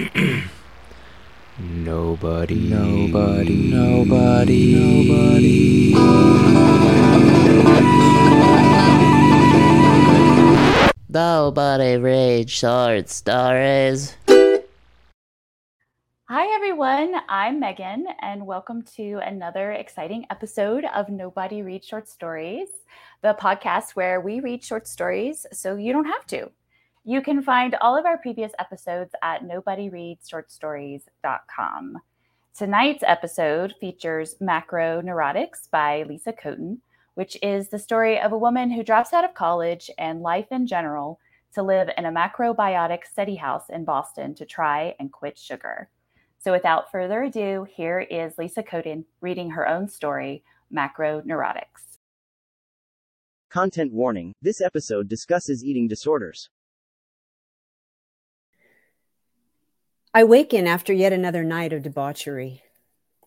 Nobody. Nobody. Nobody. Nobody. Nobody reads short stories. Hi, everyone. I'm Megan, and welcome to another exciting episode of Nobody Reads Short Stories, the podcast where we read short stories so you don't have to. You can find all of our previous episodes at nobodyreadsshortstories.com. Tonight's episode features Macro Neurotics by Lisa Kotin, which is the story of a woman who drops out of college and life in general to live in a macrobiotic study house in Boston to try and quit sugar. So, without further ado, here is Lisa Kotin reading her own story, Macro Neurotics. Content warning this episode discusses eating disorders. I waken after yet another night of debauchery.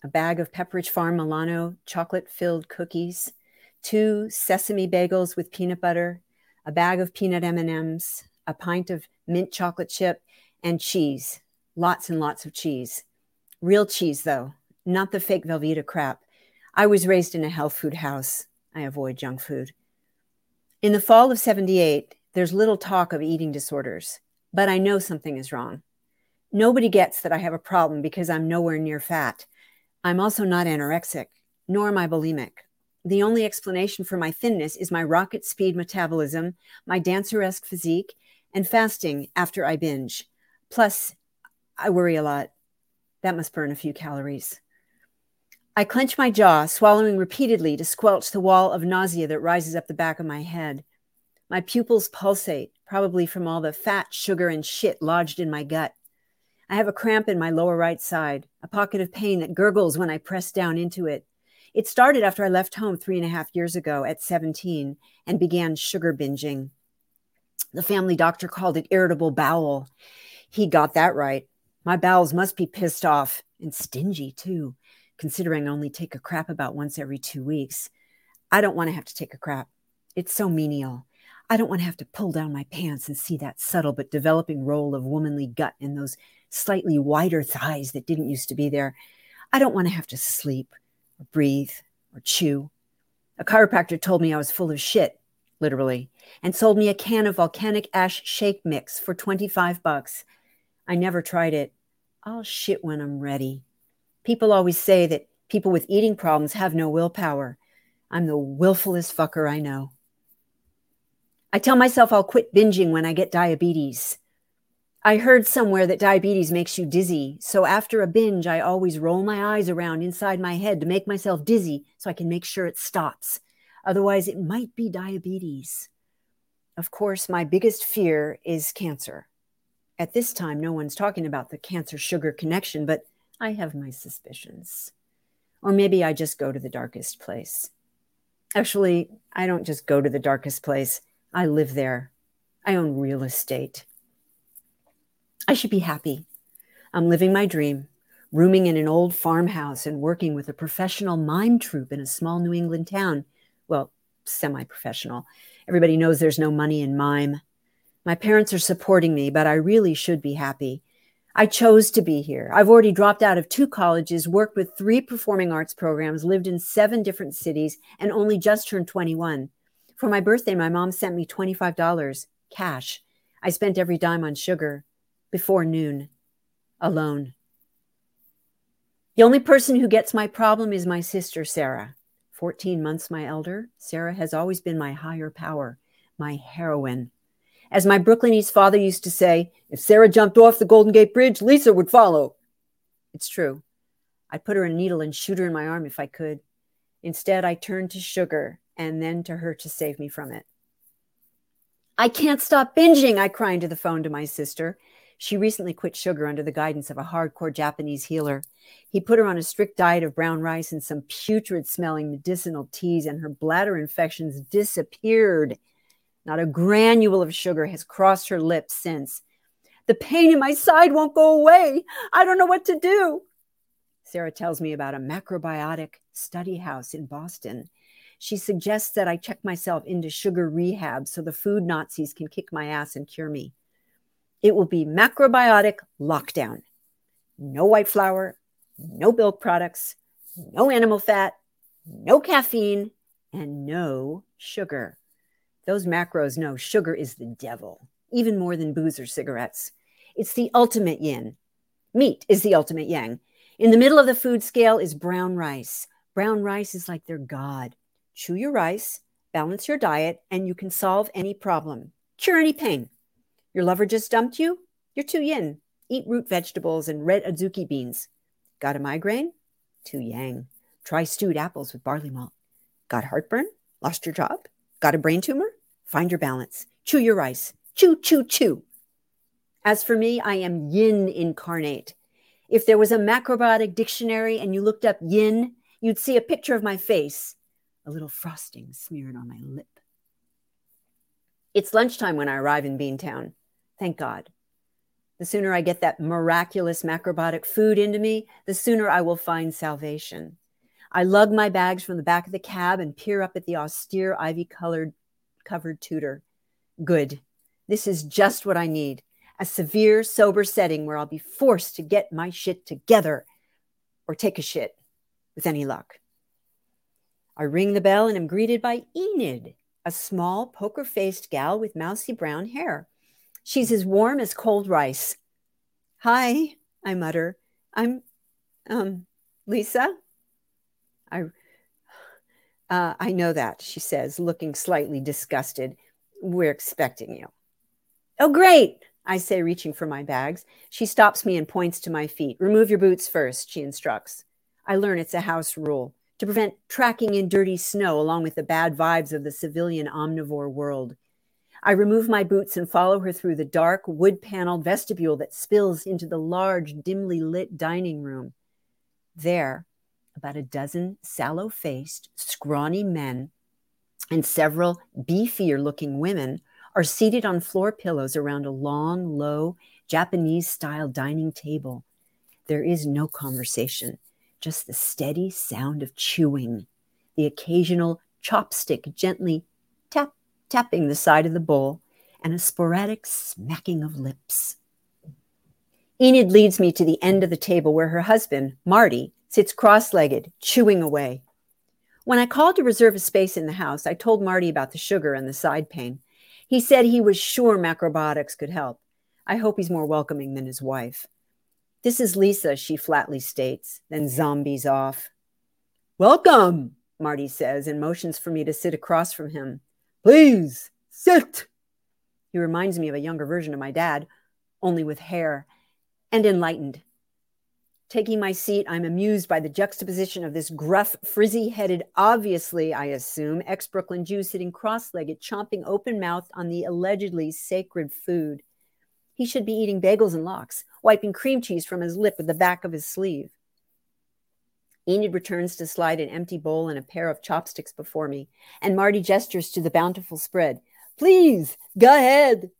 A bag of Pepperidge Farm Milano chocolate filled cookies, two sesame bagels with peanut butter, a bag of peanut M&Ms, a pint of mint chocolate chip, and cheese. Lots and lots of cheese. Real cheese, though, not the fake Velveeta crap. I was raised in a health food house. I avoid junk food. In the fall of 78, there's little talk of eating disorders, but I know something is wrong. Nobody gets that I have a problem because I'm nowhere near fat. I'm also not anorexic, nor am I bulimic. The only explanation for my thinness is my rocket speed metabolism, my dancer esque physique, and fasting after I binge. Plus, I worry a lot. That must burn a few calories. I clench my jaw, swallowing repeatedly to squelch the wall of nausea that rises up the back of my head. My pupils pulsate, probably from all the fat, sugar, and shit lodged in my gut. I have a cramp in my lower right side, a pocket of pain that gurgles when I press down into it. It started after I left home three and a half years ago at 17 and began sugar binging. The family doctor called it irritable bowel. He got that right. My bowels must be pissed off and stingy too, considering I only take a crap about once every two weeks. I don't want to have to take a crap. It's so menial. I don't want to have to pull down my pants and see that subtle but developing roll of womanly gut in those slightly wider thighs that didn't used to be there. I don't want to have to sleep or breathe or chew. A chiropractor told me I was full of shit, literally, and sold me a can of volcanic ash shake mix for 25 bucks. I never tried it. I'll shit when I'm ready. People always say that people with eating problems have no willpower. I'm the willfulest fucker I know. I tell myself I'll quit binging when I get diabetes. I heard somewhere that diabetes makes you dizzy. So after a binge, I always roll my eyes around inside my head to make myself dizzy so I can make sure it stops. Otherwise, it might be diabetes. Of course, my biggest fear is cancer. At this time, no one's talking about the cancer sugar connection, but I have my suspicions. Or maybe I just go to the darkest place. Actually, I don't just go to the darkest place, I live there. I own real estate. I should be happy. I'm living my dream, rooming in an old farmhouse and working with a professional mime troupe in a small New England town. Well, semi professional. Everybody knows there's no money in mime. My parents are supporting me, but I really should be happy. I chose to be here. I've already dropped out of two colleges, worked with three performing arts programs, lived in seven different cities, and only just turned 21. For my birthday, my mom sent me $25 cash. I spent every dime on sugar before noon, alone. The only person who gets my problem is my sister, Sarah. 14 months my elder, Sarah has always been my higher power, my heroine. As my Brooklynese father used to say, if Sarah jumped off the Golden Gate Bridge, Lisa would follow. It's true. I'd put her a needle and shoot her in my arm if I could. Instead, I turned to sugar and then to her to save me from it. I can't stop binging, I cry into the phone to my sister. She recently quit sugar under the guidance of a hardcore Japanese healer. He put her on a strict diet of brown rice and some putrid smelling medicinal teas, and her bladder infections disappeared. Not a granule of sugar has crossed her lips since. The pain in my side won't go away. I don't know what to do. Sarah tells me about a macrobiotic study house in Boston. She suggests that I check myself into sugar rehab so the food Nazis can kick my ass and cure me. It will be macrobiotic lockdown. No white flour, no milk products, no animal fat, no caffeine, and no sugar. Those macros know sugar is the devil, even more than booze or cigarettes. It's the ultimate yin. Meat is the ultimate yang. In the middle of the food scale is brown rice. Brown rice is like their god. Chew your rice, balance your diet, and you can solve any problem, cure any pain. Your lover just dumped you? You're too yin. Eat root vegetables and red azuki beans. Got a migraine? Too yang. Try stewed apples with barley malt. Got heartburn? Lost your job? Got a brain tumor? Find your balance. Chew your rice. Chew, chew, chew. As for me, I am yin incarnate. If there was a macrobiotic dictionary and you looked up yin, you'd see a picture of my face, a little frosting smeared on my lip. It's lunchtime when I arrive in Beantown. Thank God. The sooner I get that miraculous macrobiotic food into me, the sooner I will find salvation. I lug my bags from the back of the cab and peer up at the austere ivy colored covered Tudor. Good. This is just what I need a severe, sober setting where I'll be forced to get my shit together or take a shit with any luck. I ring the bell and am greeted by Enid, a small, poker faced gal with mousy brown hair. She's as warm as cold rice. Hi, I mutter. I'm, um, Lisa? I, uh, I know that, she says, looking slightly disgusted. We're expecting you. Oh, great, I say, reaching for my bags. She stops me and points to my feet. Remove your boots first, she instructs. I learn it's a house rule to prevent tracking in dirty snow along with the bad vibes of the civilian omnivore world. I remove my boots and follow her through the dark, wood paneled vestibule that spills into the large, dimly lit dining room. There, about a dozen sallow faced, scrawny men and several beefier looking women are seated on floor pillows around a long, low, Japanese style dining table. There is no conversation, just the steady sound of chewing, the occasional chopstick gently tapping the side of the bowl, and a sporadic smacking of lips. Enid leads me to the end of the table where her husband, Marty, sits cross legged, chewing away. When I called to reserve a space in the house, I told Marty about the sugar and the side pain. He said he was sure macrobiotics could help. I hope he's more welcoming than his wife. This is Lisa, she flatly states, then zombies off. Welcome, Marty says, and motions for me to sit across from him. Please, sit. He reminds me of a younger version of my dad, only with hair and enlightened. Taking my seat, I'm amused by the juxtaposition of this gruff, frizzy headed, obviously, I assume, ex Brooklyn Jew sitting cross legged, chomping open mouthed on the allegedly sacred food. He should be eating bagels and lox, wiping cream cheese from his lip with the back of his sleeve. Enid returns to slide an empty bowl and a pair of chopsticks before me, and Marty gestures to the bountiful spread. Please, go ahead.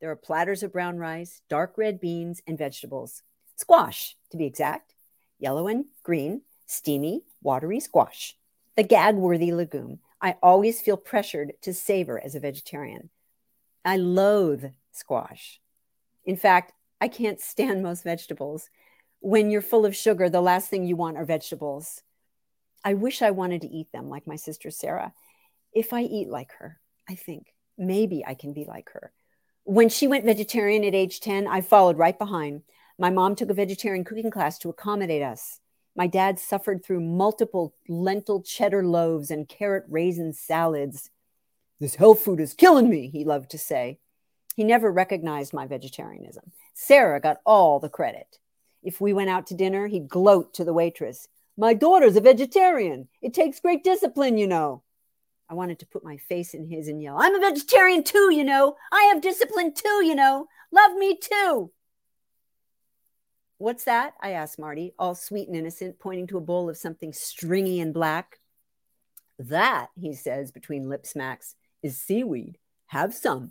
There are platters of brown rice, dark red beans, and vegetables. Squash, to be exact. Yellow and green, steamy, watery squash. The gag worthy legume I always feel pressured to savor as a vegetarian. I loathe squash. In fact, I can't stand most vegetables. When you're full of sugar, the last thing you want are vegetables. I wish I wanted to eat them like my sister Sarah. If I eat like her, I think maybe I can be like her. When she went vegetarian at age 10, I followed right behind. My mom took a vegetarian cooking class to accommodate us. My dad suffered through multiple lentil cheddar loaves and carrot raisin salads. This health food is killing me, he loved to say. He never recognized my vegetarianism. Sarah got all the credit. If we went out to dinner, he'd gloat to the waitress. My daughter's a vegetarian. It takes great discipline, you know. I wanted to put my face in his and yell, I'm a vegetarian too, you know. I have discipline too, you know. Love me too. What's that? I asked Marty, all sweet and innocent, pointing to a bowl of something stringy and black. That, he says between lip smacks, is seaweed. Have some.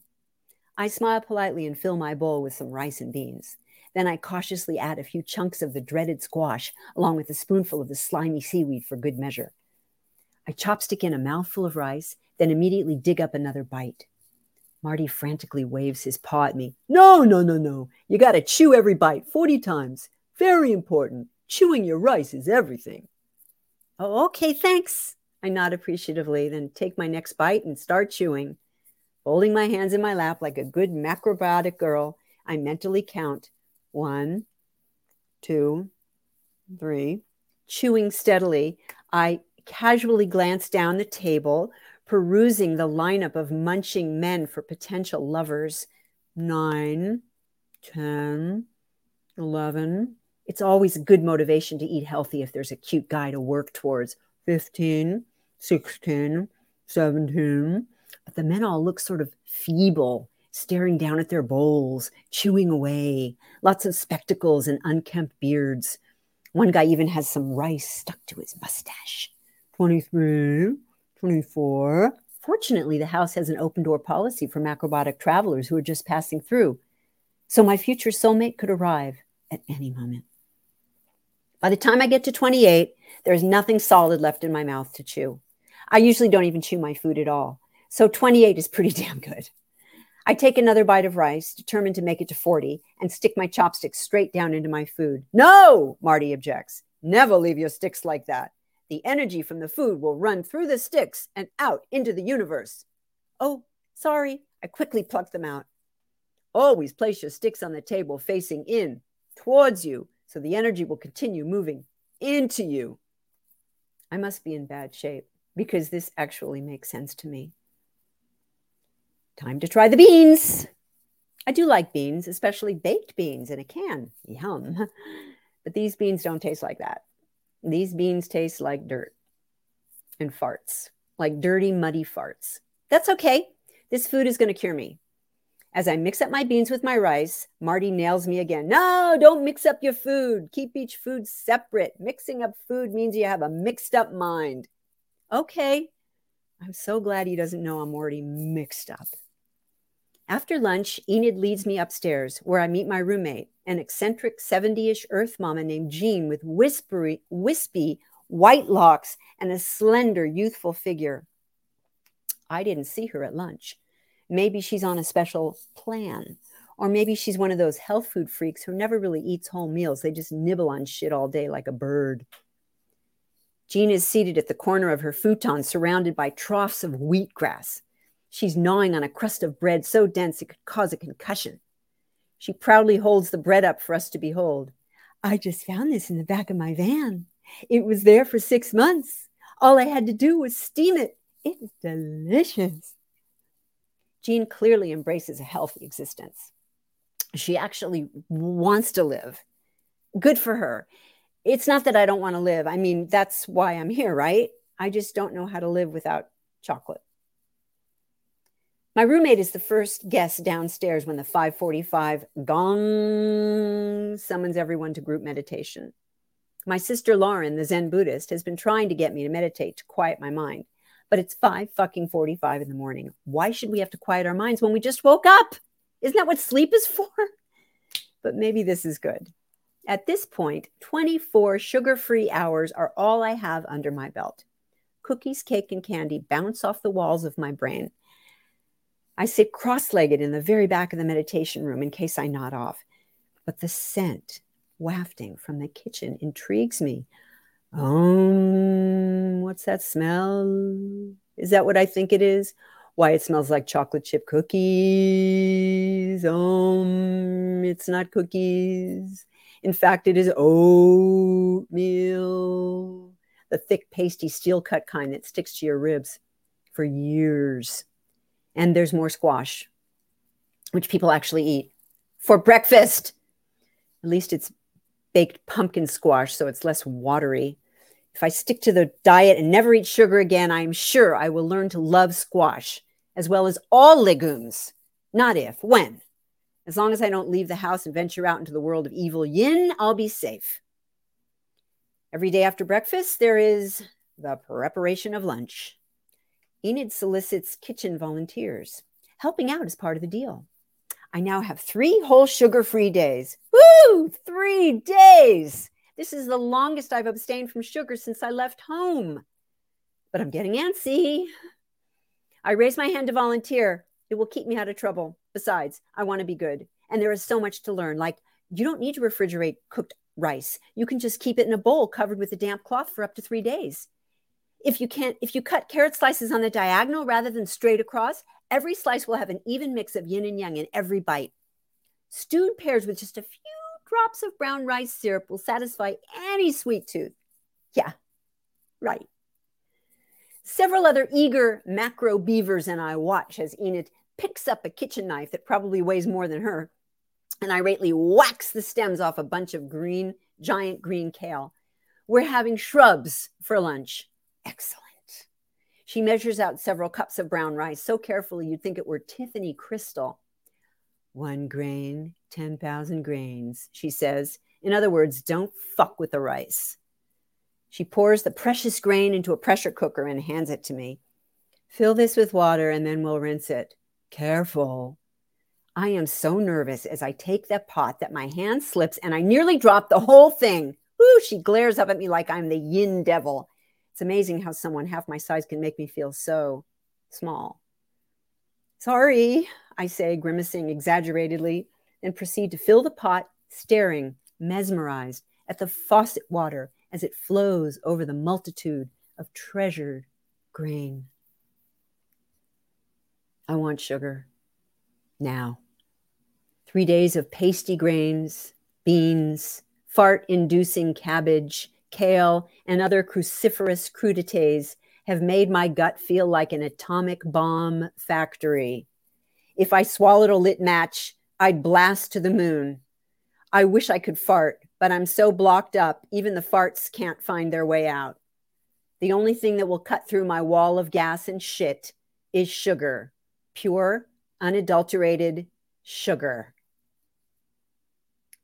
I smile politely and fill my bowl with some rice and beans. Then I cautiously add a few chunks of the dreaded squash, along with a spoonful of the slimy seaweed for good measure. I chopstick in a mouthful of rice, then immediately dig up another bite. Marty frantically waves his paw at me. No, no, no, no. You got to chew every bite 40 times. Very important. Chewing your rice is everything. Oh, okay, thanks. I nod appreciatively, then take my next bite and start chewing. Folding my hands in my lap like a good macrobiotic girl, I mentally count one, two, three. Chewing steadily, I casually glance down the table, perusing the lineup of munching men for potential lovers. Nine, ten, eleven. It's always good motivation to eat healthy if there's a cute guy to work towards. 15, 16, 17. But the men all look sort of feeble, staring down at their bowls, chewing away, lots of spectacles and unkempt beards. One guy even has some rice stuck to his mustache. 23, 24. Fortunately, the house has an open door policy for macrobiotic travelers who are just passing through. So my future soulmate could arrive at any moment. By the time I get to 28, there's nothing solid left in my mouth to chew. I usually don't even chew my food at all. So 28 is pretty damn good. I take another bite of rice, determined to make it to 40, and stick my chopsticks straight down into my food. No, Marty objects. Never leave your sticks like that. The energy from the food will run through the sticks and out into the universe. Oh, sorry. I quickly pluck them out. Always place your sticks on the table facing in, towards you, so the energy will continue moving into you. I must be in bad shape because this actually makes sense to me. Time to try the beans. I do like beans, especially baked beans in a can. Yum. But these beans don't taste like that. These beans taste like dirt and farts, like dirty, muddy farts. That's okay. This food is going to cure me. As I mix up my beans with my rice, Marty nails me again. No, don't mix up your food. Keep each food separate. Mixing up food means you have a mixed up mind. Okay. I'm so glad he doesn't know I'm already mixed up. After lunch, Enid leads me upstairs where I meet my roommate, an eccentric 70 ish earth mama named Jean with whispery, wispy white locks and a slender, youthful figure. I didn't see her at lunch. Maybe she's on a special plan. Or maybe she's one of those health food freaks who never really eats whole meals. They just nibble on shit all day like a bird. Jean is seated at the corner of her futon, surrounded by troughs of wheatgrass. She's gnawing on a crust of bread so dense it could cause a concussion. She proudly holds the bread up for us to behold. I just found this in the back of my van. It was there for six months. All I had to do was steam it. It's delicious. Jean clearly embraces a healthy existence. She actually wants to live. Good for her. It's not that I don't want to live. I mean, that's why I'm here, right? I just don't know how to live without chocolate. My roommate is the first guest downstairs when the 545 gong summons everyone to group meditation. My sister Lauren, the Zen Buddhist, has been trying to get me to meditate to quiet my mind, but it's 5 fucking 45 in the morning. Why should we have to quiet our minds when we just woke up? Isn't that what sleep is for? But maybe this is good. At this point, 24 sugar free hours are all I have under my belt. Cookies, cake, and candy bounce off the walls of my brain I sit cross legged in the very back of the meditation room in case I nod off. But the scent wafting from the kitchen intrigues me. Um, what's that smell? Is that what I think it is? Why it smells like chocolate chip cookies. Um, it's not cookies. In fact, it is oatmeal, the thick, pasty, steel cut kind that sticks to your ribs for years and there's more squash, which people actually eat for breakfast. At least it's baked pumpkin squash, so it's less watery. If I stick to the diet and never eat sugar again, I'm sure I will learn to love squash as well as all legumes. Not if, when. As long as I don't leave the house and venture out into the world of evil yin, I'll be safe. Every day after breakfast, there is the preparation of lunch. Enid solicits kitchen volunteers. Helping out is part of the deal. I now have three whole sugar free days. Woo! Three days! This is the longest I've abstained from sugar since I left home. But I'm getting antsy. I raise my hand to volunteer. It will keep me out of trouble. Besides, I want to be good. And there is so much to learn. Like, you don't need to refrigerate cooked rice. You can just keep it in a bowl covered with a damp cloth for up to three days. If you can't, if you cut carrot slices on the diagonal rather than straight across, every slice will have an even mix of yin and yang in every bite. Stewed pears with just a few drops of brown rice syrup will satisfy any sweet tooth. Yeah, right. Several other eager macro beavers and I watch as Enid picks up a kitchen knife that probably weighs more than her and irately whacks the stems off a bunch of green, giant green kale. We're having shrubs for lunch. Excellent. She measures out several cups of brown rice so carefully you'd think it were Tiffany crystal. One grain, 10,000 grains, she says. In other words, don't fuck with the rice. She pours the precious grain into a pressure cooker and hands it to me. Fill this with water and then we'll rinse it. Careful. I am so nervous as I take the pot that my hand slips and I nearly drop the whole thing. Woo, she glares up at me like I'm the yin devil. It's amazing how someone half my size can make me feel so small. Sorry, I say, grimacing exaggeratedly, and proceed to fill the pot, staring, mesmerized, at the faucet water as it flows over the multitude of treasured grain. I want sugar now. Three days of pasty grains, beans, fart inducing cabbage, kale, and other cruciferous crudités have made my gut feel like an atomic bomb factory. If I swallowed a lit match, I'd blast to the moon. I wish I could fart, but I'm so blocked up, even the farts can't find their way out. The only thing that will cut through my wall of gas and shit is sugar, pure, unadulterated sugar.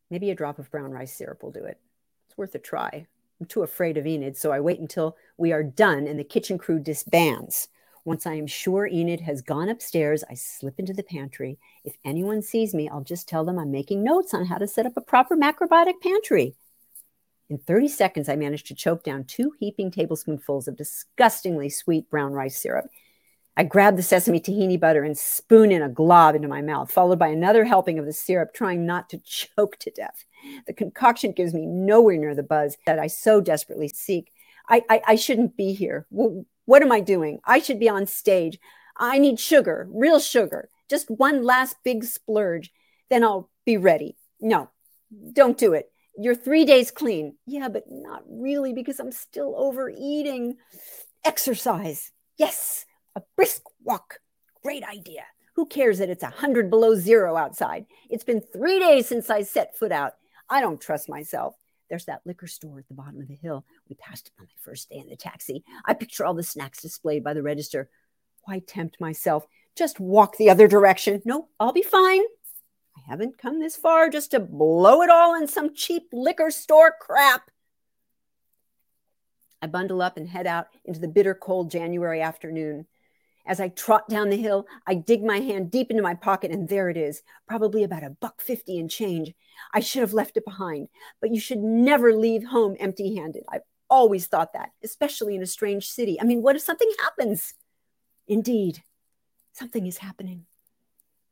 Maybe a drop of brown rice syrup will do it. It's worth a try. I'm too afraid of Enid, so I wait until we are done and the kitchen crew disbands. Once I am sure Enid has gone upstairs, I slip into the pantry. If anyone sees me, I'll just tell them I'm making notes on how to set up a proper macrobiotic pantry. In 30 seconds, I managed to choke down two heaping tablespoonfuls of disgustingly sweet brown rice syrup. I grab the sesame tahini butter and spoon in a glob into my mouth, followed by another helping of the syrup, trying not to choke to death. The concoction gives me nowhere near the buzz that I so desperately seek. I, I, I shouldn't be here. What am I doing? I should be on stage. I need sugar, real sugar, just one last big splurge. Then I'll be ready. No, don't do it. You're three days clean. Yeah, but not really because I'm still overeating. Exercise. Yes, a brisk walk. Great idea. Who cares that it's a 100 below zero outside? It's been three days since I set foot out. I don't trust myself. There's that liquor store at the bottom of the hill. We passed it on my first day in the taxi. I picture all the snacks displayed by the register. Why tempt myself? Just walk the other direction. No, I'll be fine. I haven't come this far just to blow it all on some cheap liquor store crap. I bundle up and head out into the bitter cold January afternoon. As I trot down the hill, I dig my hand deep into my pocket, and there it is, probably about a buck fifty in change. I should have left it behind, but you should never leave home empty handed. I've always thought that, especially in a strange city. I mean, what if something happens? Indeed, something is happening.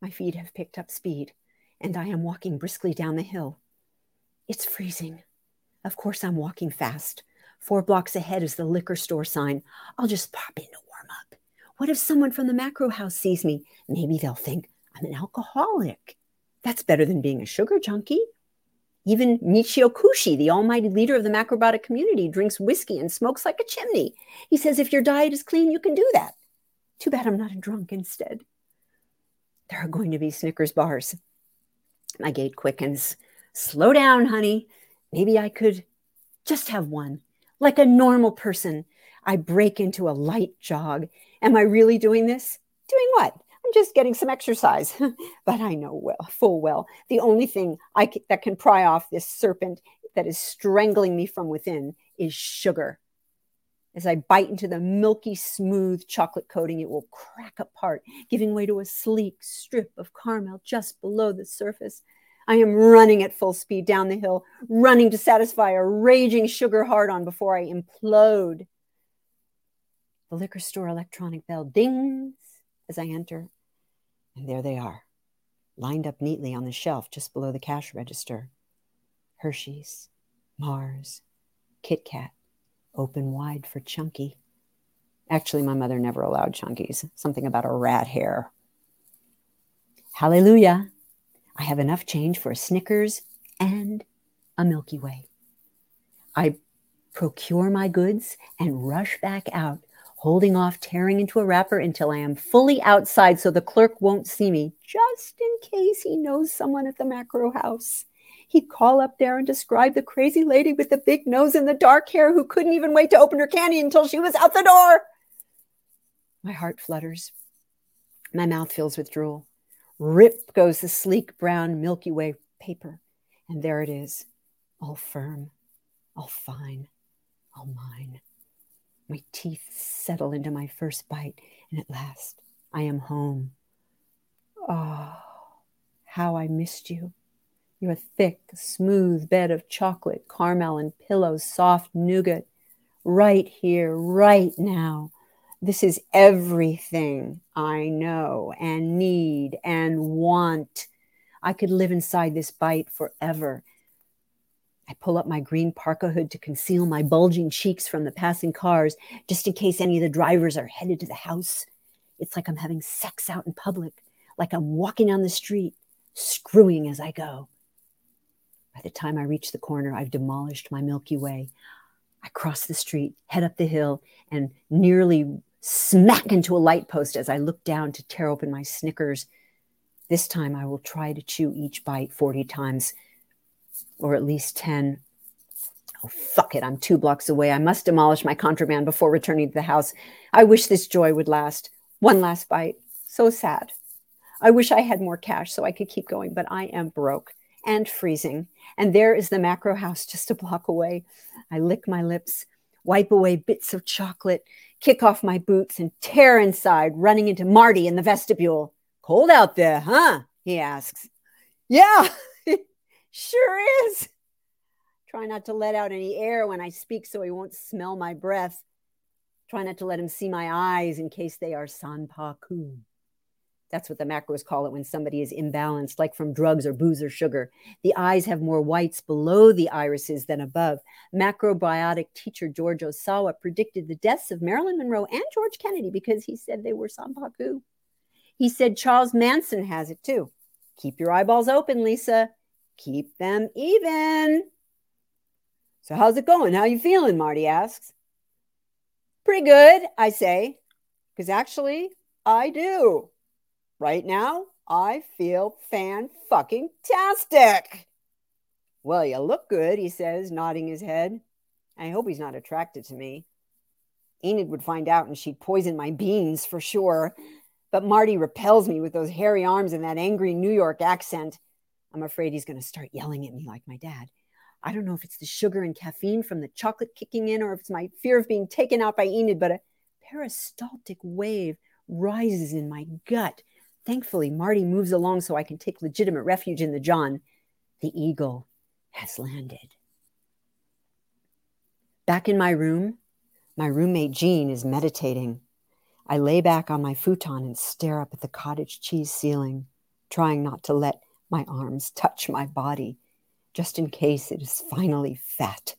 My feet have picked up speed, and I am walking briskly down the hill. It's freezing. Of course, I'm walking fast. Four blocks ahead is the liquor store sign. I'll just pop in to warm up. What if someone from the macro house sees me? Maybe they'll think I'm an alcoholic. That's better than being a sugar junkie. Even Michio Kushi, the almighty leader of the macrobiotic community, drinks whiskey and smokes like a chimney. He says if your diet is clean, you can do that. Too bad I'm not a drunk instead. There are going to be Snickers bars. My gait quickens. Slow down, honey. Maybe I could just have one. Like a normal person, I break into a light jog. Am I really doing this? Doing what? I'm just getting some exercise. but I know well, full well, the only thing I c- that can pry off this serpent that is strangling me from within is sugar. As I bite into the milky smooth chocolate coating, it will crack apart, giving way to a sleek strip of caramel just below the surface. I am running at full speed down the hill, running to satisfy a raging sugar hard on before I implode. The liquor store electronic bell dings as I enter. And there they are, lined up neatly on the shelf just below the cash register. Hershey's, Mars, Kit Kat, open wide for Chunky. Actually, my mother never allowed Chunkies, something about a rat hair. Hallelujah. I have enough change for a Snickers and a Milky Way. I procure my goods and rush back out, holding off tearing into a wrapper until I am fully outside so the clerk won't see me, just in case he knows someone at the macro house. He'd call up there and describe the crazy lady with the big nose and the dark hair who couldn't even wait to open her candy until she was out the door. My heart flutters. My mouth fills with drool. Rip goes the sleek brown Milky Way paper. And there it is, all firm, all fine, all mine. My teeth settle into my first bite, and at last I am home. Oh, how I missed you. Your thick, smooth bed of chocolate, caramel, and pillows, soft nougat, right here, right now. This is everything I know and need and want. I could live inside this bite forever. I pull up my green parka hood to conceal my bulging cheeks from the passing cars, just in case any of the drivers are headed to the house. It's like I'm having sex out in public, like I'm walking down the street, screwing as I go. By the time I reach the corner, I've demolished my Milky Way. I cross the street, head up the hill, and nearly smack into a light post as I look down to tear open my Snickers. This time I will try to chew each bite 40 times, or at least 10. Oh, fuck it. I'm two blocks away. I must demolish my contraband before returning to the house. I wish this joy would last. One last bite. So sad. I wish I had more cash so I could keep going, but I am broke and freezing. And there is the macro house just a block away. I lick my lips, wipe away bits of chocolate, kick off my boots, and tear inside, running into Marty in the vestibule. Cold out there, huh? He asks. Yeah, sure is. Try not to let out any air when I speak so he won't smell my breath. Try not to let him see my eyes in case they are sanpaku. That's what the macros call it when somebody is imbalanced, like from drugs or booze or sugar. The eyes have more whites below the irises than above. Macrobiotic teacher George Ohsawa predicted the deaths of Marilyn Monroe and George Kennedy because he said they were Sampaku. He said Charles Manson has it too. Keep your eyeballs open, Lisa. Keep them even. So how's it going? How you feeling? Marty asks. Pretty good, I say, because actually I do. Right now, I feel fan fucking tastic. Well, you look good, he says, nodding his head. I hope he's not attracted to me. Enid would find out and she'd poison my beans for sure. But Marty repels me with those hairy arms and that angry New York accent. I'm afraid he's going to start yelling at me like my dad. I don't know if it's the sugar and caffeine from the chocolate kicking in or if it's my fear of being taken out by Enid, but a peristaltic wave rises in my gut Thankfully, Marty moves along so I can take legitimate refuge in the John. The eagle has landed. Back in my room, my roommate Jean is meditating. I lay back on my futon and stare up at the cottage cheese ceiling, trying not to let my arms touch my body, just in case it is finally fat.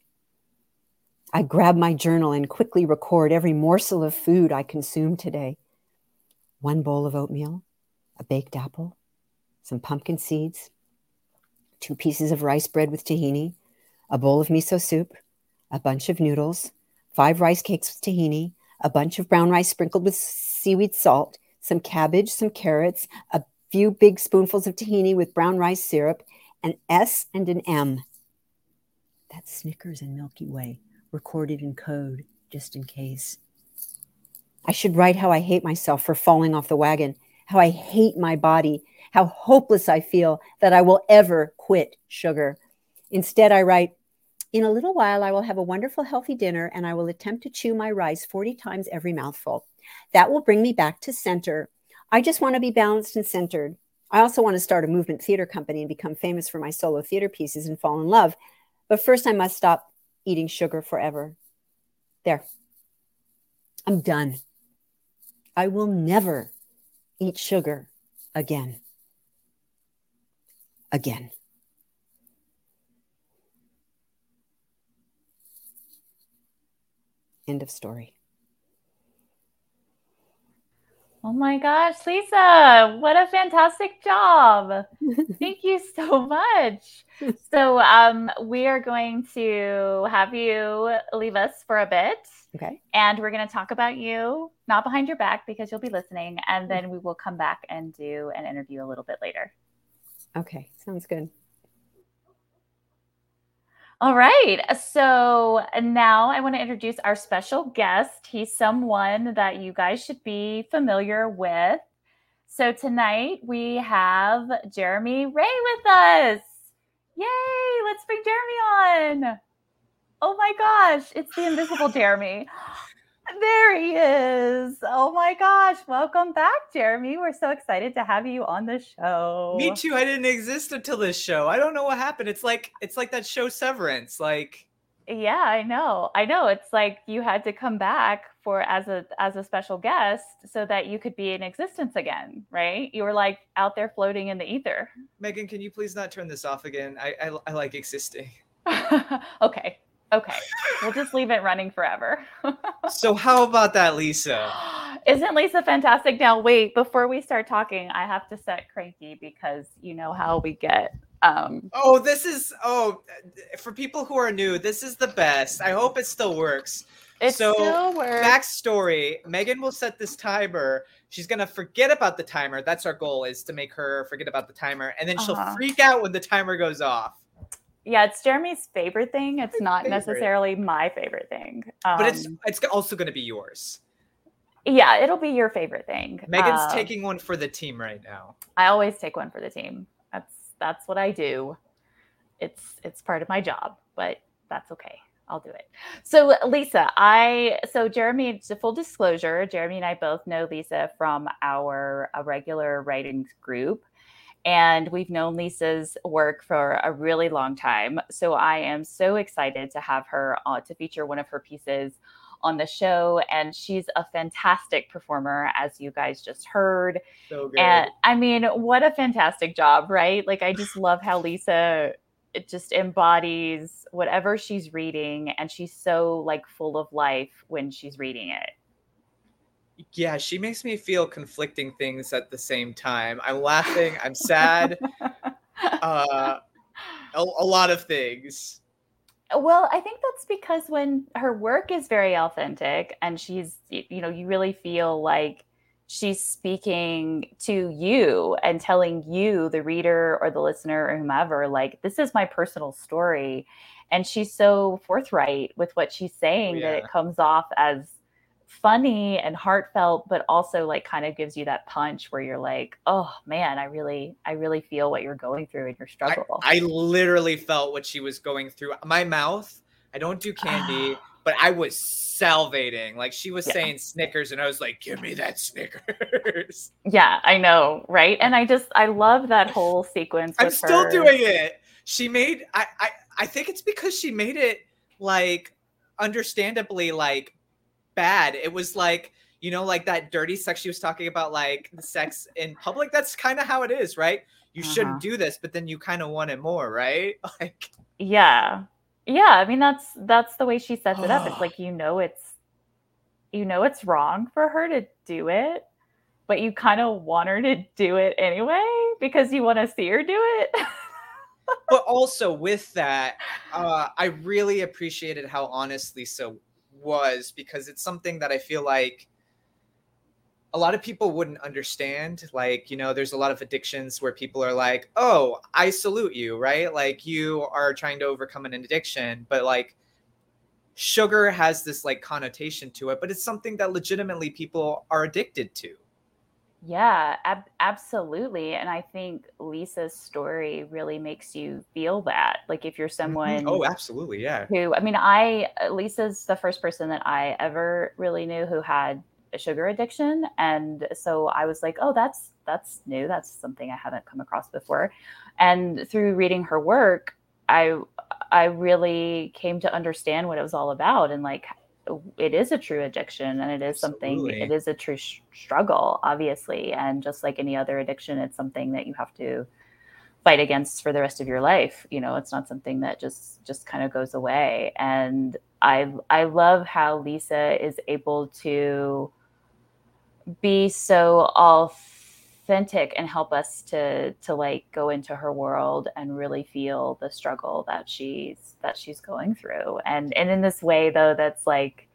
I grab my journal and quickly record every morsel of food I consume today. One bowl of oatmeal, a baked apple, some pumpkin seeds, two pieces of rice bread with tahini, a bowl of miso soup, a bunch of noodles, five rice cakes with tahini, a bunch of brown rice sprinkled with seaweed salt, some cabbage, some carrots, a few big spoonfuls of tahini with brown rice syrup, an S and an M. That's Snickers and Milky Way, recorded in code, just in case. I should write how I hate myself for falling off the wagon how I hate my body, how hopeless I feel that I will ever quit sugar. Instead, I write, in a little while, I will have a wonderful, healthy dinner and I will attempt to chew my rice 40 times every mouthful. That will bring me back to center. I just want to be balanced and centered. I also want to start a movement theater company and become famous for my solo theater pieces and fall in love. But first, I must stop eating sugar forever. There. I'm done. I will never eat sugar again. Again. End of story. Oh my gosh, Lisa, what a fantastic job. Thank you so much. So, um, we are going to have you leave us for a bit Okay. and we're going to talk about you, not behind your back because you'll be listening. And then we will come back and do an interview a little bit later. Okay. Sounds good. All right. So now I want to introduce our special guest. He's someone that you guys should be familiar with. So tonight we have Jeremy Ray with us. Yay! Let's bring Jeremy on. Oh my gosh, it's the invisible Jeremy. There he is. Oh my gosh. Welcome back, Jeremy. We're so excited to have you on the show. Me too. I didn't exist until this show. I don't know what happened. It's like it's like that show Severance. Like Yeah, I know. I know. It's like you had to come back for as a as a special guest so that you could be in existence again, right? You were like out there floating in the ether. Megan, can you please not turn this off again? I I, I like existing. okay. Okay. We'll just leave it running forever. So how about that, Lisa? Isn't Lisa fantastic? Now, wait, before we start talking, I have to set cranky because you know how we get. Um, Oh, this is oh for people who are new, this is the best. I hope it still works. it So, still works. Backstory: Megan will set this timer. She's gonna forget about the timer. That's our goal: is to make her forget about the timer, and then she'll Uh-huh. freak out when the timer goes off. Yeah, it's Jeremy's favorite thing. It's not favorite. necessarily my favorite thing. But it's Um, it's also gonna be yours. yeah, it'll be your favorite thing. Megan's Uh, taking one for the team right now. I always take one for the team. That's that's what I do. It's it's part of my job, but that's okay. I'll do it. So Lisa, I so Jeremy, to full disclosure, Jeremy and I both know Lisa from our a regular writing group. And we've known Lisa's work for a really long time. So I am so excited to have her uh, to feature one of her pieces on the show. And she's a fantastic performer, as you guys just heard. So good. And I mean, what a fantastic job, right? Like, I just love how Lisa it just embodies whatever she's reading, and she's so like full of life when she's reading it. Yeah, she makes me feel conflicting things at the same time. I'm laughing. I'm sad. uh, a, a lot of things. Well, I think that's because when her work is very authentic and she's, you know, you really feel like she's speaking to you and telling you, the reader or the listener or whomever, like, this is my personal story. And she's so forthright with what she's saying that it comes off as funny and heartfelt, but also like kind of gives you that punch where you're like, oh man, I really, I really feel what you're going through in your struggle. I literally felt what she was going through. My mouth, I don't do candy, but I was salivating. Like she was Yeah. saying Snickers, and I was like, give me that Snickers. Yeah, I know, right? And I just I love that whole sequence. I'm still her. doing it. She made I, I I think it's because she made it like understandably like bad. It was like you know like that dirty sex she was talking about like the sex in public. That's kind of how it is, right? You Uh-huh. shouldn't do this, but then you kind of want it more, right? Like Yeah, yeah. I mean, that's that's the way she sets it up. It's like you know it's you know it's wrong for her to do it, but you kind of want her to do it anyway because you want to see her do it. but also with that, uh, I really appreciated how honest Lisa was because it's something that I feel like a lot of people wouldn't understand. Like, you know, there's a lot of addictions where people are like, oh, I salute you, right? Like, you are trying to overcome an addiction, but like, sugar has this like connotation to it, but it's something that legitimately people are addicted to. Yeah, ab- absolutely. And I think Lisa's story really makes you feel that. Like if you're mm-hmm. someone Oh, absolutely. Yeah. who I mean, I uh, Lisa's the first person that I ever really knew who had a sugar addiction, and so I was like, oh, that's that's new. That's something I haven't come across before. And through reading her work, I I really came to understand what it was all about and like it is a true addiction and it is something Absolutely. it is a true sh- struggle obviously. And just like any other addiction it's something that you have to fight against for the rest of your life. You know it's not something that just just kind of goes away. And i i love how lisa is able to be so authentic and help us to to like go into her world and really feel the struggle that she's that she's going through. And and in this way though that's like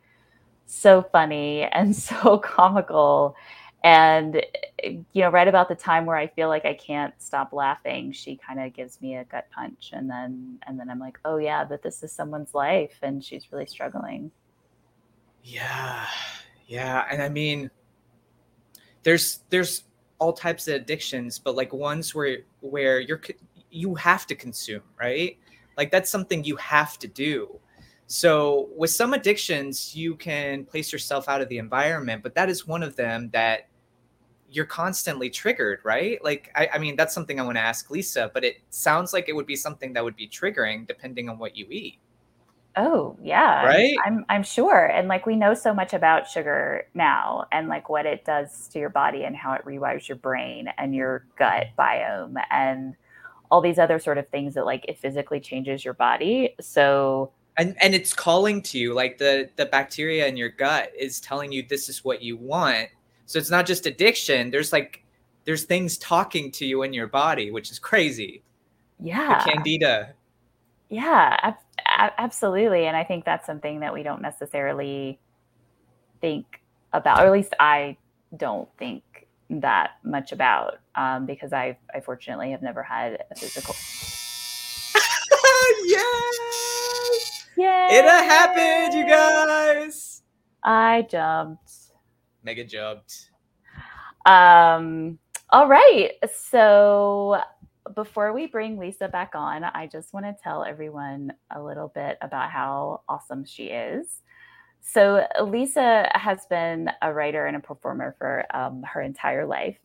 so funny and so comical. And you know right about the time where i feel like i can't stop laughing she kind of gives me a gut punch. And then and then i'm like oh yeah but this is someone's life and she's really struggling. Yeah, yeah, and I mean, there's there's all types of addictions, but like ones where where you're you have to consume, right? Like that's something you have to do. So with some addictions, you can place yourself out of the environment, but that is one of them that you're constantly triggered, right? Like I, I mean, that's something I want to ask Lisa, but it sounds like it would be something that would be triggering depending on what you eat. Oh, yeah. I'm- Right? I'm I'm sure. And like we know so much about sugar now and like what it does to your body and how it rewires your brain and your gut biome and all these other sort of things that like it physically changes your body. So and and it's calling to you like the the bacteria in your gut is telling you this is what you want so it's not just addiction there's like there's things talking to you in your body which is crazy yeah. the candida Yeah, absolutely. And I think that's something that we don't necessarily think about, or at least I don't think that much about, um, because I, I fortunately have never had a physical. yes Yeah, it happened you guys I jumped. mega jumped Um, all right. So before we bring Lisa back on, I just want to tell everyone a little bit about how awesome she is. So Lisa has been a writer and a performer for um, her entire life.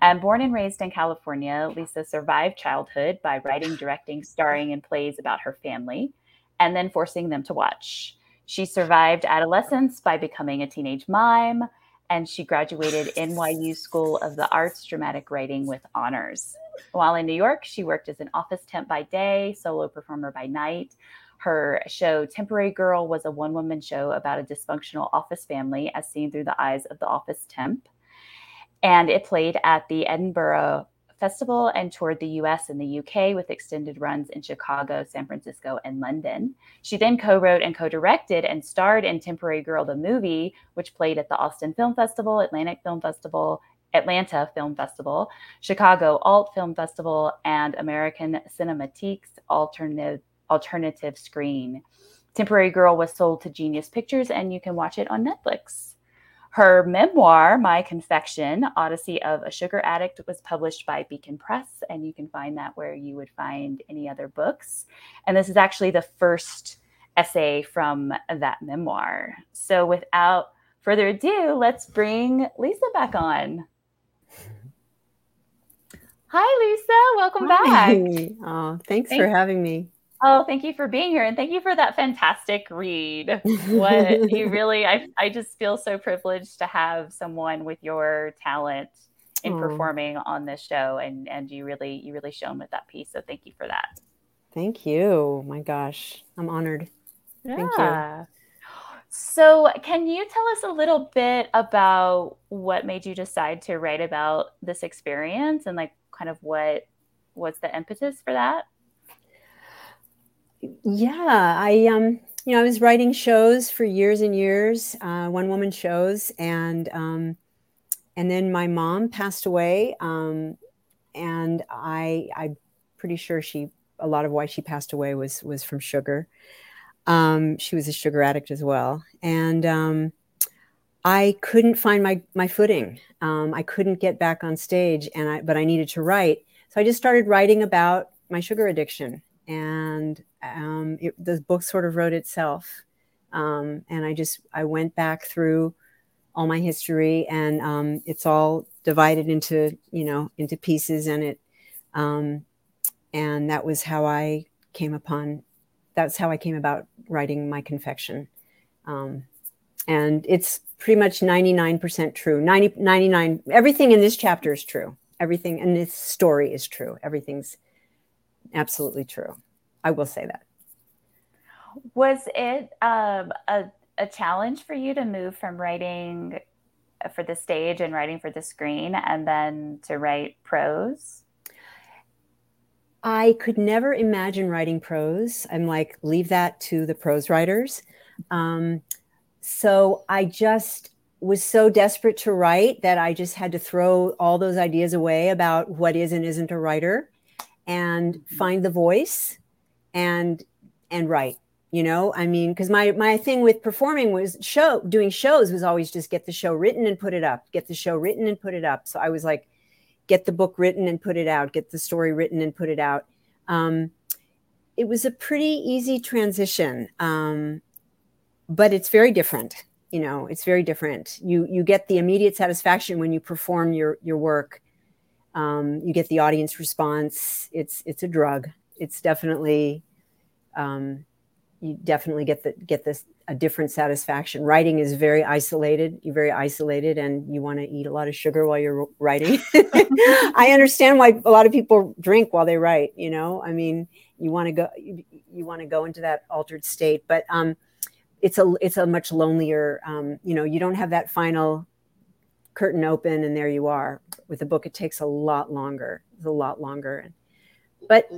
And born and raised in California, Lisa survived childhood by writing, directing, starring in plays about her family, and then forcing them to watch. She survived adolescence by becoming a teenage mime, and she graduated NYU School of the Arts Dramatic Writing with honors. While in New York, she worked as an office temp by day, solo performer by night. Her show Temporary Girl was a one woman show about a dysfunctional office family as seen through the eyes of the office temp. And it played at the Edinburgh Festival and toured the US and the UK with extended runs in Chicago, San Francisco, and London. She then co wrote and co directed and starred in Temporary Girl, the movie, which played at the Austin Film Festival, Atlantic Film Festival, Atlanta Film Festival, Chicago Alt Film Festival, and American Cinematheque's Alternative, Alternative Screen. Temporary Girl was sold to Genius Pictures, and you can watch it on Netflix. Her memoir, My Confection Odyssey of a Sugar Addict, was published by Beacon Press, and you can find that where you would find any other books. And this is actually the first essay from that memoir. So without further ado, let's bring Lisa back on. Hi, Lisa. Welcome back. Oh, thanks Thank- for having me. Oh, thank you for being here and thank you for that fantastic read. What you really I I just feel so privileged to have someone with your talent in performing on this show and and you really you really shown with that piece. So thank you for that. Thank you. My gosh, I'm honored. Thank you. So, can you tell us a little bit about what made you decide to write about this experience and like kind of what was the impetus for that? Yeah, I um, you know, I was writing shows for years and years, uh, one woman shows, and um, and then my mom passed away, um, and I I'm pretty sure she a lot of why she passed away was was from sugar. Um, she was a sugar addict as well, and um, I couldn't find my my footing. Um, I couldn't get back on stage, and I but I needed to write, so I just started writing about my sugar addiction, and um, it, the book sort of wrote itself. Um, and I just I went back through all my history, and um, it's all divided into you know into pieces, and it um, and that was how I came upon. That's how I came about writing my confection. Um, and it's pretty much 99% true 90 99 everything in this chapter is true everything in this story is true everything's absolutely true i will say that Was it um, a, a challenge for you to move from writing for the stage and writing for the screen and then to write prose? I could never imagine writing prose. I'm like, leave that to the prose writers. Um, so I just was so desperate to write that I just had to throw all those ideas away about what is and isn't a writer and find the voice and and write you know? I mean because my my thing with performing was show doing shows was always just get the show written and put it up get the show written and put it up. So i was like get the book written and put it out get the story written and put it out. Um, it was a pretty easy transition. Um, but it's very different you know it's very different. You you get the immediate satisfaction when you perform your your work. Um, you get the audience response. It's it's a drug. It's definitely um, you definitely get the get this a different satisfaction. Writing is very isolated. You're very isolated and you want to eat a lot of sugar while you're writing. I understand why a lot of people drink while they write you know? I mean you want to go you, you want to go into that altered state but um it's a it's a much lonelier um you know you don't have that final curtain open and there you are. With a book it takes a lot longer it's a lot longer. But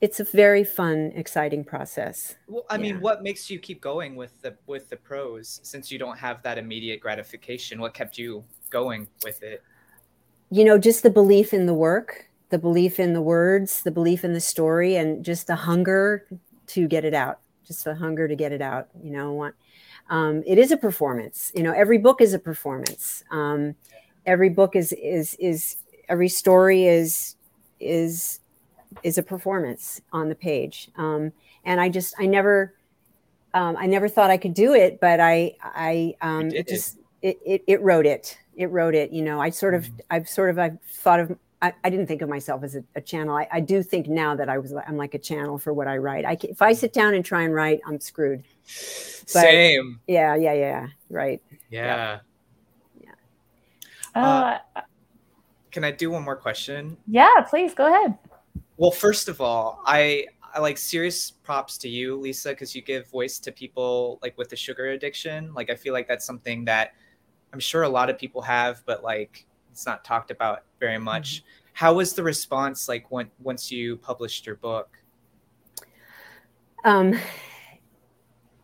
it's a very fun exciting process. Well, I mean, what makes you keep going with the with the prose since you don't have that immediate gratification? What kept you going with it? you know just the belief in the work the belief in the words the belief in the story and just the hunger to get it out just the hunger to get it out you know want um, it is a performance. You know every book is a performance. Um, every book is is is every story is is is a performance on the page. Um, and i just i never um, i never thought i could do it but i i um, it it. just it, it it wrote it. It wrote it you know. I sort of i've sort of i've thought of I, I didn't think of myself as a, a channel. I, I do think now that I was I'm like a channel for what I write. I can, if I sit down and try and write, I'm screwed. Same. Yeah, yeah, yeah. Right. Yeah. Uh, Can I do one more question? yeah, please go ahead. Well, first of all, I I like serious props to you, Lisa, because you give voice to people like with the sugar addiction. Like I feel like that's something that I'm sure a lot of people have, but like it's not talked about very much. How was the response like when once you published your book? Um,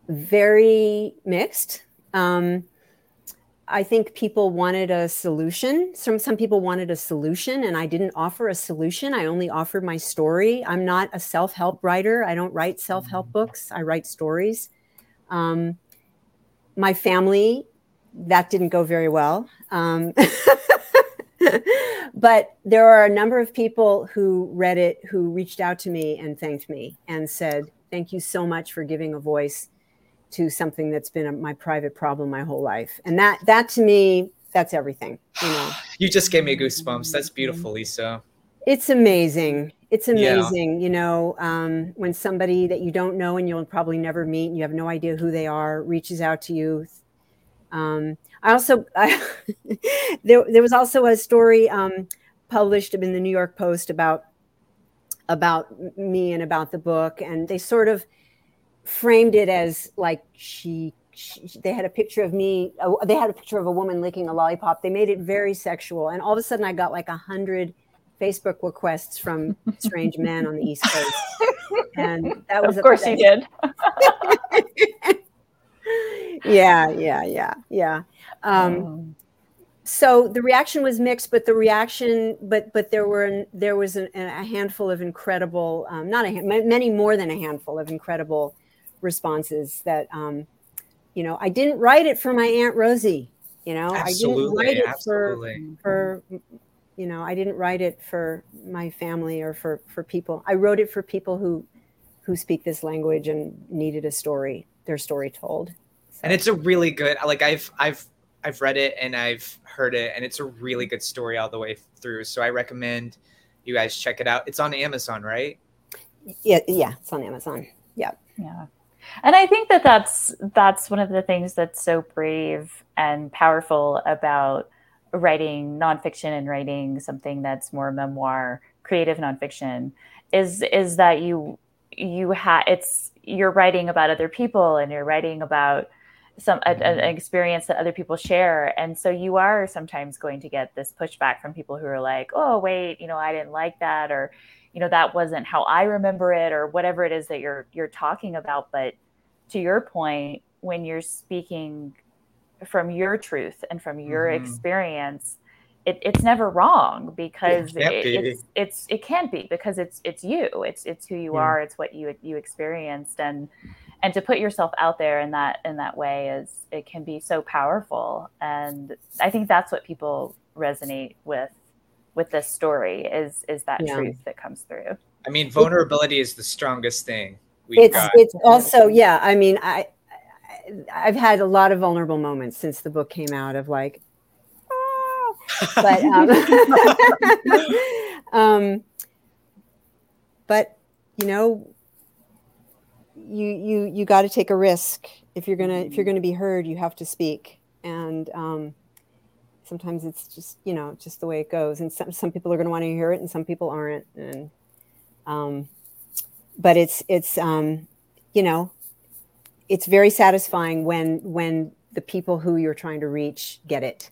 very mixed. Um, I think people wanted a solution. Some some people wanted a solution, and I didn't offer a solution. I only offered my story. I'm not a self help writer. I don't write self help books. I write stories. Um, my family, that didn't go very well. Um, but there are a number of people who read it who reached out to me and thanked me and said, "Thank you so much for giving a voice." to something that's been a, my private problem my whole life and that that to me that's everything you know You just gave me goosebumps. That's beautiful, Lisa. it's amazing it's Yeah. amazing you know um, when somebody that you don't know and you'll probably never meet and you have no idea who they are reaches out to you um, i also I, there, there was also a story um, published in the new york post about about me and about the book and they sort of framed it as like she, she they had a picture of me uh, they had a picture of a woman licking a lollipop. They made it very sexual and all of a sudden i got like a hundred facebook requests from strange men on the east coast. And that was Of course you did. yeah yeah yeah yeah. Um, so the reaction was mixed but the reaction but but there were there was an, a handful of incredible um, not a hand- many more than a handful of incredible responses that um, you know i didn't write it for my aunt rosie you know? I didn't Absolutely, write it absolutely. for for you know i didn't write it for my family or for for people. I wrote it for people who who speak this language and needed a story their story told and it's a really good like i've i've i've read it and i've heard it and it's a really good story all the way through. So i recommend you guys check it out. It's on amazon right? Yeah yeah it's on amazon. Yeah. Yeah. and i think that that's that's one of the things that's so brave and powerful about writing nonfiction and writing something that's more memoir creative nonfiction is is that you you have it's you're writing about other people and you're writing about some a, an experience that other people share and so you are sometimes going to get this pushback from people who are like oh wait you know i didn't like that or you know that wasn't how i remember it or whatever it is that you're you're talking about but to your point when you're speaking from your truth and from your Mhm. experience it, it's never wrong because it, be. it's it's it can't be because it's it's you it's it's who you Yeah. are it's what you you experienced and and to put yourself out there in that in that way is it can be so powerful and i think that's what people resonate with with this story is is that Yeah. truth that comes through I mean, vulnerability is the strongest thing we've it's got. it's also yeah i mean I, I i've had a lot of vulnerable moments since the book came out of like "Ah," but um, um but you know you you you got to take a risk. If you're gonna if you're gonna be heard you have to speak. And um sometimes it's just you know just the way it goes. And some, some people are going to want to hear it and some people aren't. And um but it's it's um you know it's very satisfying when when the people who you're trying to reach get it.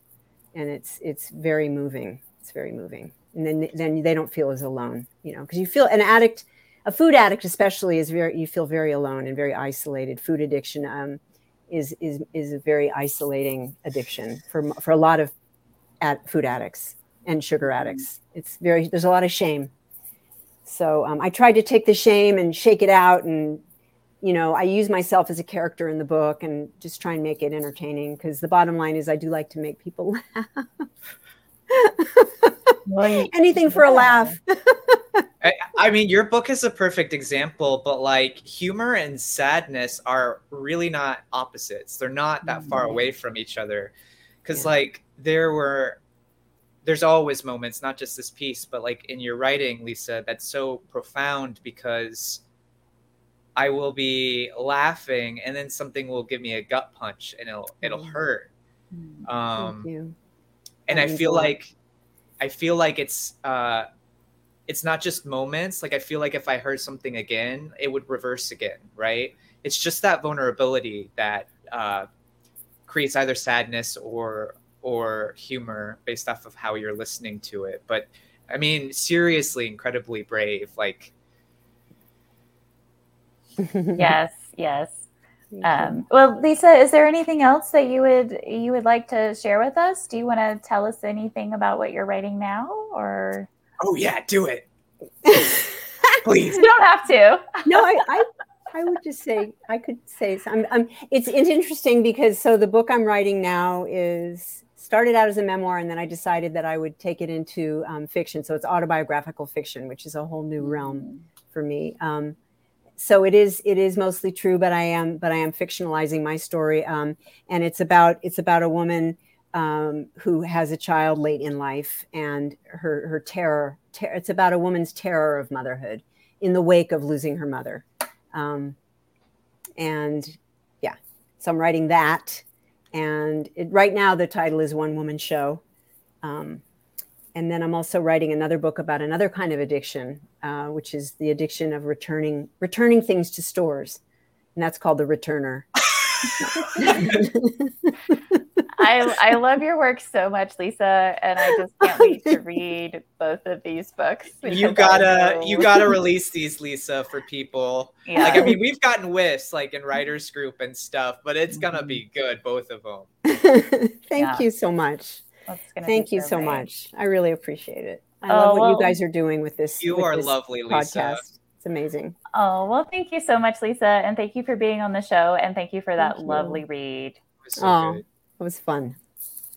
And it's it's very moving. It's very moving. And then then they don't feel as alone you know because you feel an addict a food addict especially is very you feel very alone and very isolated. Food addiction um, is is is a very isolating addiction for for a lot of ad, food addicts and sugar addicts. It's very there's a lot of shame. So um, i tried to take the shame and shake it out and you know i use myself as a character in the book and just try and make it entertaining because the bottom line is i do like to make people laugh. Anything for a laugh I, I mean, your book is a perfect example, but like humor and sadness are really not opposites. They're not that far Mhm. away from each other. Because, Yeah. like, there were, there's always moments, not just this piece, but like in your writing, Lisa, that's so profound because I will be laughing and then something will give me a gut punch and it'll, it'll Mhm. hurt. thank Um, you and I feel like I feel like it's uh it's not just moments. Like I feel like if I heard something again it would reverse again right? It's just that vulnerability that uh creates either sadness or or humor based off of how you're listening to it. But I mean seriously incredibly brave like yes yes. Um, well, Lisa, is there anything else that you would you would like to share with us? Do you want to tell us anything about what you're writing now, or oh yeah do it please you don't have to? no, I, I, I would just say I could say some. Um, it's it's interesting because so the book I'm writing now is started out as a memoir, and then I decided that I would take it into um, fiction. So it's autobiographical fiction, which is a whole new realm for me. Um, so it is it is mostly true, but I am but I am fictionalizing my story, um, and it's about it's about a woman um, who has a child late in life and her her terror. Ter- it's about a woman's terror of motherhood in the wake of losing her mother, um, and yeah, so I'm writing that, and it, right now the title is One Woman Show. Um, and then I'm also writing another book about another kind of addiction, uh, which is the addiction of returning returning things to stores, and that's called the returner. I I love your work so much, Lisa, and I just can't wait to read both of these books. you gotta you gotta release these Lisa for people yeah. like I mean, we've gotten whiffs like in writers group and stuff, but it's gonna be mm-hmm. good, both of them. Thank Yeah. you so much. That's Thank you so great. much. I really appreciate it. I Oh, love what well- you guys are doing with this. You with are this lovely, Lisa. podcast. It's amazing. Oh well, thank you so much, Lisa, and thank you for being on the show, and thank you for that Thank you. lovely read. It was so Oh, good. It was fun.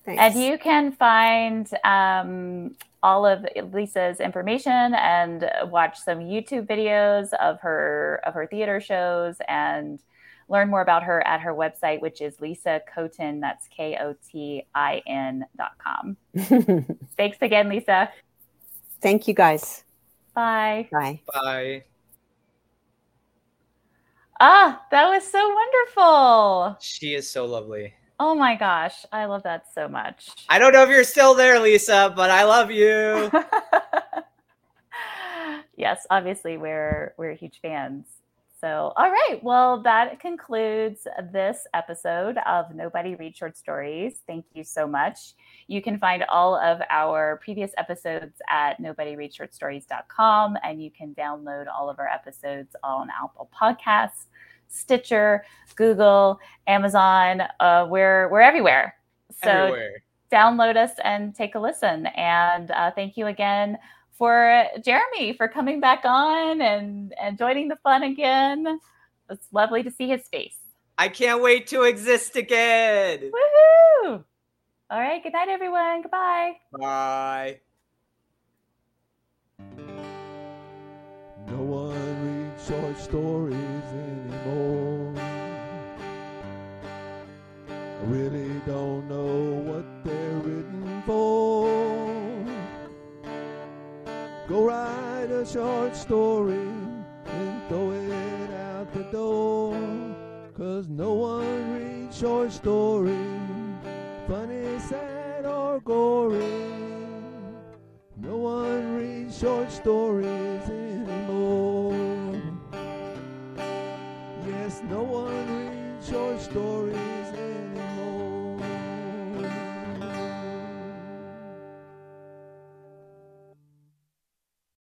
Thanks. And you can find um, all of Lisa's information and watch some YouTube videos of her of her theater shows and learn more about her at her website, which is Lisa Kotin. That's K O T I N dot com. Thanks again, Lisa. Thank you guys. Bye. Bye. Bye. Ah, that was so wonderful. She is so lovely. Oh my gosh, I love that so much. I don't know if you're still there, Lisa, but I love you. yes, obviously we're we're huge fans. So, all right. Well, that concludes this episode of Nobody Read Short Stories. Thank you so much. You can find all of our previous episodes at nobodyreadshortstories.com and you can download all of our episodes on Apple Podcasts, Stitcher, Google, Amazon. Uh, we're we're everywhere. So Everywhere. download us and take a listen. And uh, thank you again for Jeremy for coming back on and and joining the fun again. It's lovely to see his face. I can't wait to exist again. Woohoo! All right. Good night, everyone. Goodbye. Bye. No one reads short stories anymore. I really don't know what they're written for. Go write a short story and throw it out the door. Cause no one reads short stories, funny, sad, or gory. No one reads short stories no one reads short stories